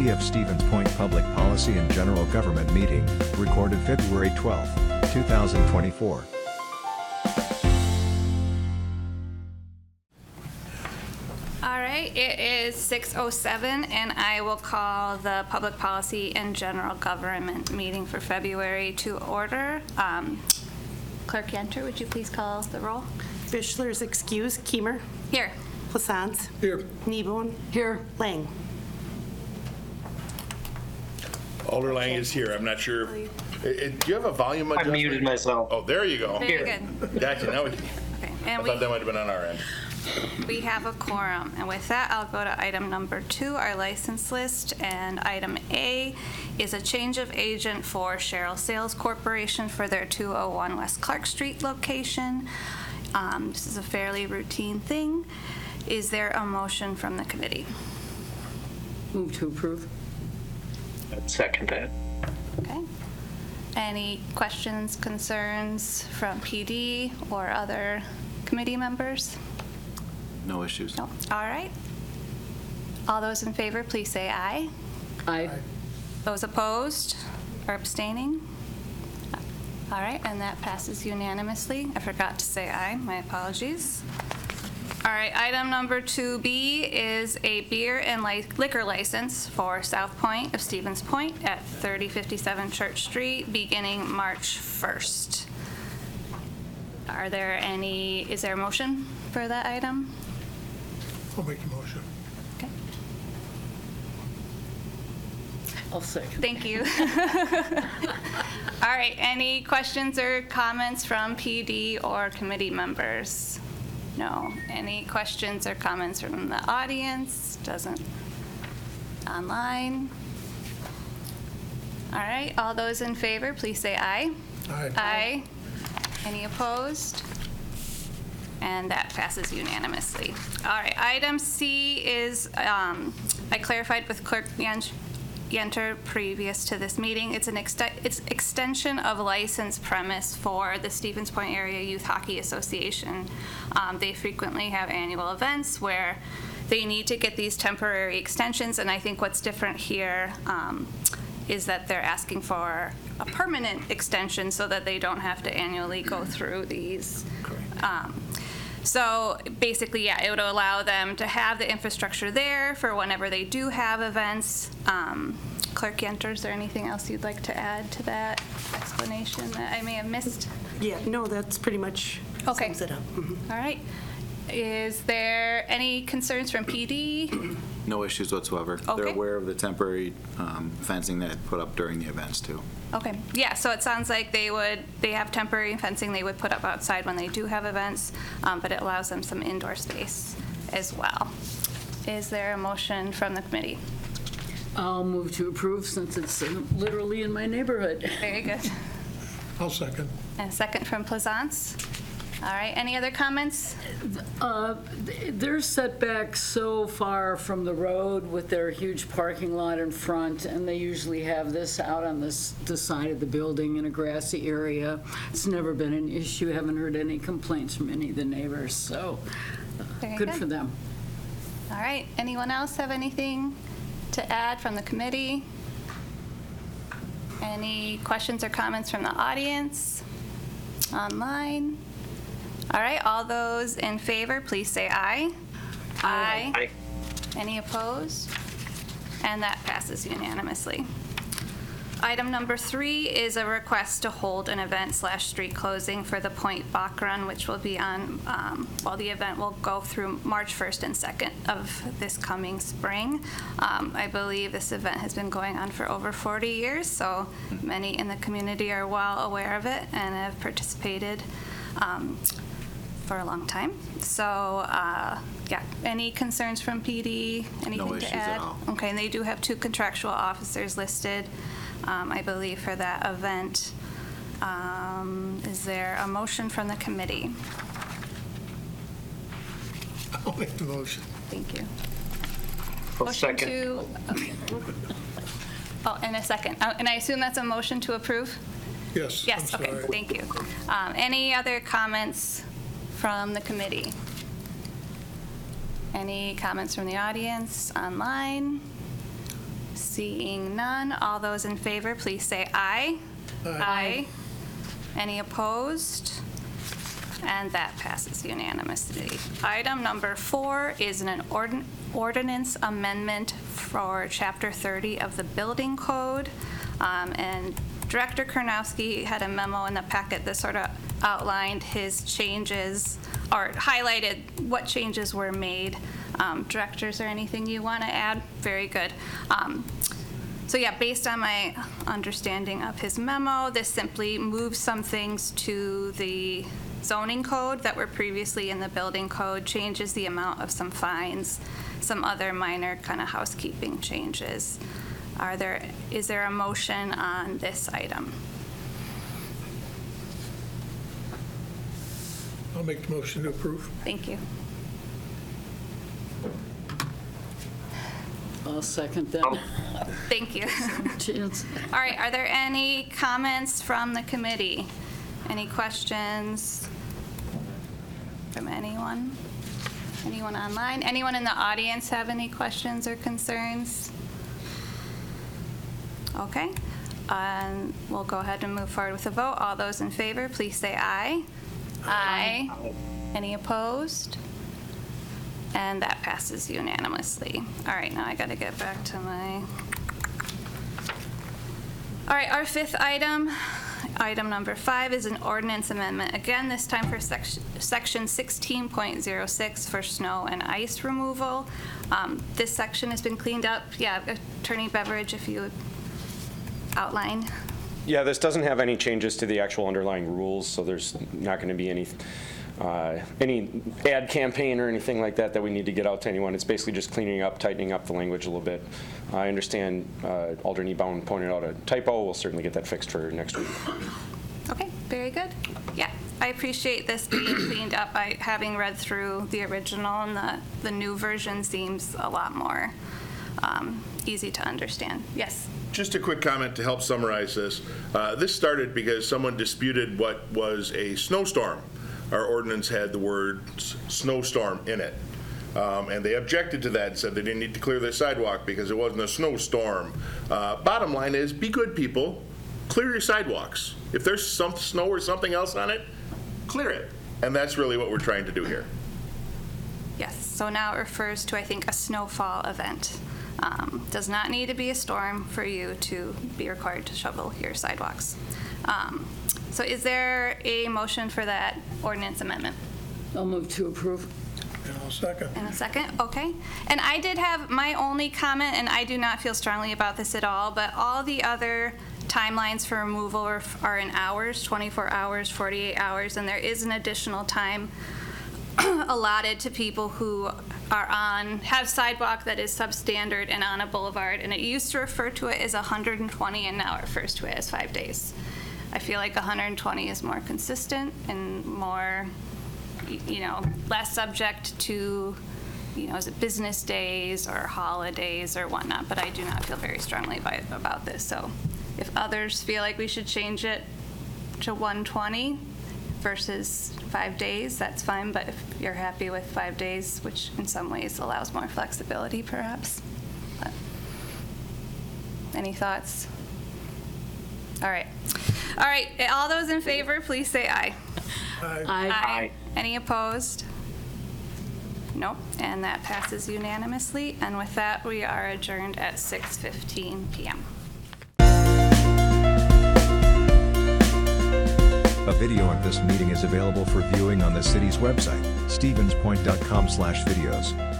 City of Stevens Point Public Policy and General Government Meeting, recorded February 12, 2024. All right, it is 6:07, and I will call the Public Policy and General Government meeting for February to order. Um, Clerk Yenter, would you please call the roll? Fischler's excuse, Keemer, Here. Plaisance, Here. Kneebone. Here. Lang. Alder Lang is here. I'm not sure. if- eh, eh, Do you have a volume I adjustment? muted myself. Oh, there you go. Very good. Gotcha. Now, we- Okay, I And thought that might have been on our end. we have a quorum. And with that, I'll go to item number two, our license list. And item A is a change of agent for Cheryl Sales Corporation for their 201 West Clark Street location. Um, This is a fairly routine thing. Is there a motion from the committee? Move to approve. I'd second that. Okay. Any questions, concerns from PD or other committee members? No issues. No? All right. All those in favor, please say aye. Aye. Those opposed or abstaining? All right, and that passes unanimously. I forgot to say aye, my apologies. All right, item number 2B is a beer and li- liquor license for South Point of Stevens Point at 3057 Church Street, beginning March 1st. Are there any, is there a motion for that item? I'll make the motion. Okay. I'll second. Thank you. All right, any questions or comments from PD or committee members? No. Any questions or comments from the audience? Doesn't, online? All right, all those in favor, please say aye. Aye. Aye. Any opposed? And that passes unanimously. All right, item C is, um, I clarified with Clerk Yen- Yenter previous to this meeting, it's an ext- it's extension of license premise for the Stevens Point Area Youth Hockey Association. Um, They frequently have annual events where they need to get these temporary extensions, and I think what's different here um, is that they're asking for a permanent extension so that they don't have to annually go through these. Um, So basically, yeah, it would allow them to have the infrastructure there for whenever they do have events. Um, Clerk Yenter, is there anything else you'd like to add to that explanation that I may have missed? Yeah, no, that's pretty much Okay. sums it up. Mhm. All right. Is there any concerns from PD? No issues whatsoever. They're Okay. aware of the temporary um, fencing that put up during the events, too. Okay, yeah, so it sounds like they would, they have temporary fencing they would put up outside when they do have events, um, but it allows them some indoor space as well. Is there a motion from the committee? I'll move to approve since it's uh, literally in my neighborhood. Very good. I'll second. And a second from Plaisance. All right, any other comments? Uh, th- They're set back so far from the road with their huge parking lot in front, and they usually have this out on this, the side of the building in a grassy area. It's never been an issue, haven't heard any complaints from any of the neighbors, so uh, Very good good. for them. All right, anyone else have anything to add from the committee? Any questions or comments from the audience? Online? All right, all those in favor, please say aye. Aye. Any opposed? And that passes unanimously. Item number three is a request to hold an event slash street closing for the Point Bock Run, which will be on, um, well, the event will go through March 1st and 2nd of this coming spring. Um, I believe this event has been going on for over 40 years, so many in the community are well aware of it and have participated um, for a long time. So, uh, yeah, any concerns from PD? Anything to issues at add? all. Okay, and they do have two contractual officers listed, um, I believe, for that event. Um, Is there a motion from the committee? I'll make the motion. Thank you. I'll Motion second. to- okay. Oh, and a second. Uh, And I assume that's a motion to approve? Yes. Yes, I'm okay, sorry. thank you. Um, Any other comments from the committee? Any comments from the audience, online? Seeing none, all those in favor, please say aye. Aye. Any opposed? And that passes unanimously. Item number four is an ordin- ordinance amendment for Chapter 30 of the Building Code. Um, And Director Karnowski had a memo in the packet that sort of outlined his changes, or highlighted what changes were made. Um, Director, is there anything you want to add? Very good. Um, so yeah, based on my understanding of his memo, this simply moves some things to the zoning code that were previously in the building code, changes the amount of some fines, some other minor kind of housekeeping changes. Are there, is there a motion on this item? I'll make the motion to approve. Thank you. I'll second that. Thank you. Chance. All right, are there any comments from the committee? Any questions from anyone? Anyone online? Anyone in the audience have any questions or concerns? Okay, um, we'll go ahead and move forward with the vote. All those in favor, please say aye. Aye. Any opposed? And that passes unanimously. All right, now I got to get back to my all right, our fifth item, item number five, is an ordinance amendment. Again, this time for section section 16.06 for snow and ice removal. Um, This section has been cleaned up. Yeah, Attorney Beveridge, if you would outline. Yeah, this doesn't have any changes to the actual underlying rules, so there's not going to be any, uh, any ad campaign or anything like that that we need to get out to anyone. It's basically just cleaning up, tightening up the language a little bit. I understand uh, Alder Bound pointed out a typo. We'll certainly get that fixed for next week. Okay, very good. Yeah, I appreciate this being cleaned up. I, having read through the original and the, the new version seems a lot more um, easy to understand. Yes? Just a quick comment to help summarize this. Uh, This started because someone disputed what was a snowstorm. Our ordinance had the word s- snowstorm in it. Um, And they objected to that and said they didn't need to clear their sidewalk because it wasn't a snowstorm. Uh, Bottom line is, be good people, clear your sidewalks. If there's some snow or something else on it, clear it. And that's really what we're trying to do here. Yes, so now it refers to, I think, a snowfall event. Um, Does not need to be a storm for you to be required to shovel your sidewalks. Um, So is there a motion for that ordinance amendment? I'll move to approve. And I'll second. In a second, okay. And I did have my only comment, and I do not feel strongly about this at all, but all the other timelines for removal are are in hours, 24 hours, 48 hours, and there is an additional time allotted to people who are on, have sidewalk that is substandard and on a boulevard, and it used to refer to it as 120, and now it refers to it as five days. I feel like 120 is more consistent and more, you know, less subject to, you know, is it business days or holidays or whatnot, but I do not feel very strongly about, about this, so if others feel like we should change it to 120 versus five days, that's fine, but if you're happy with five days, which in some ways allows more flexibility perhaps. but- Any thoughts? All right. All right, all those in favor, please say aye. Aye. Aye. Any opposed? Nope, and that passes unanimously, and with that, we are adjourned at 6:15 PM. A video of this meeting is available for viewing on the city's website, stevenspoint.com/videos.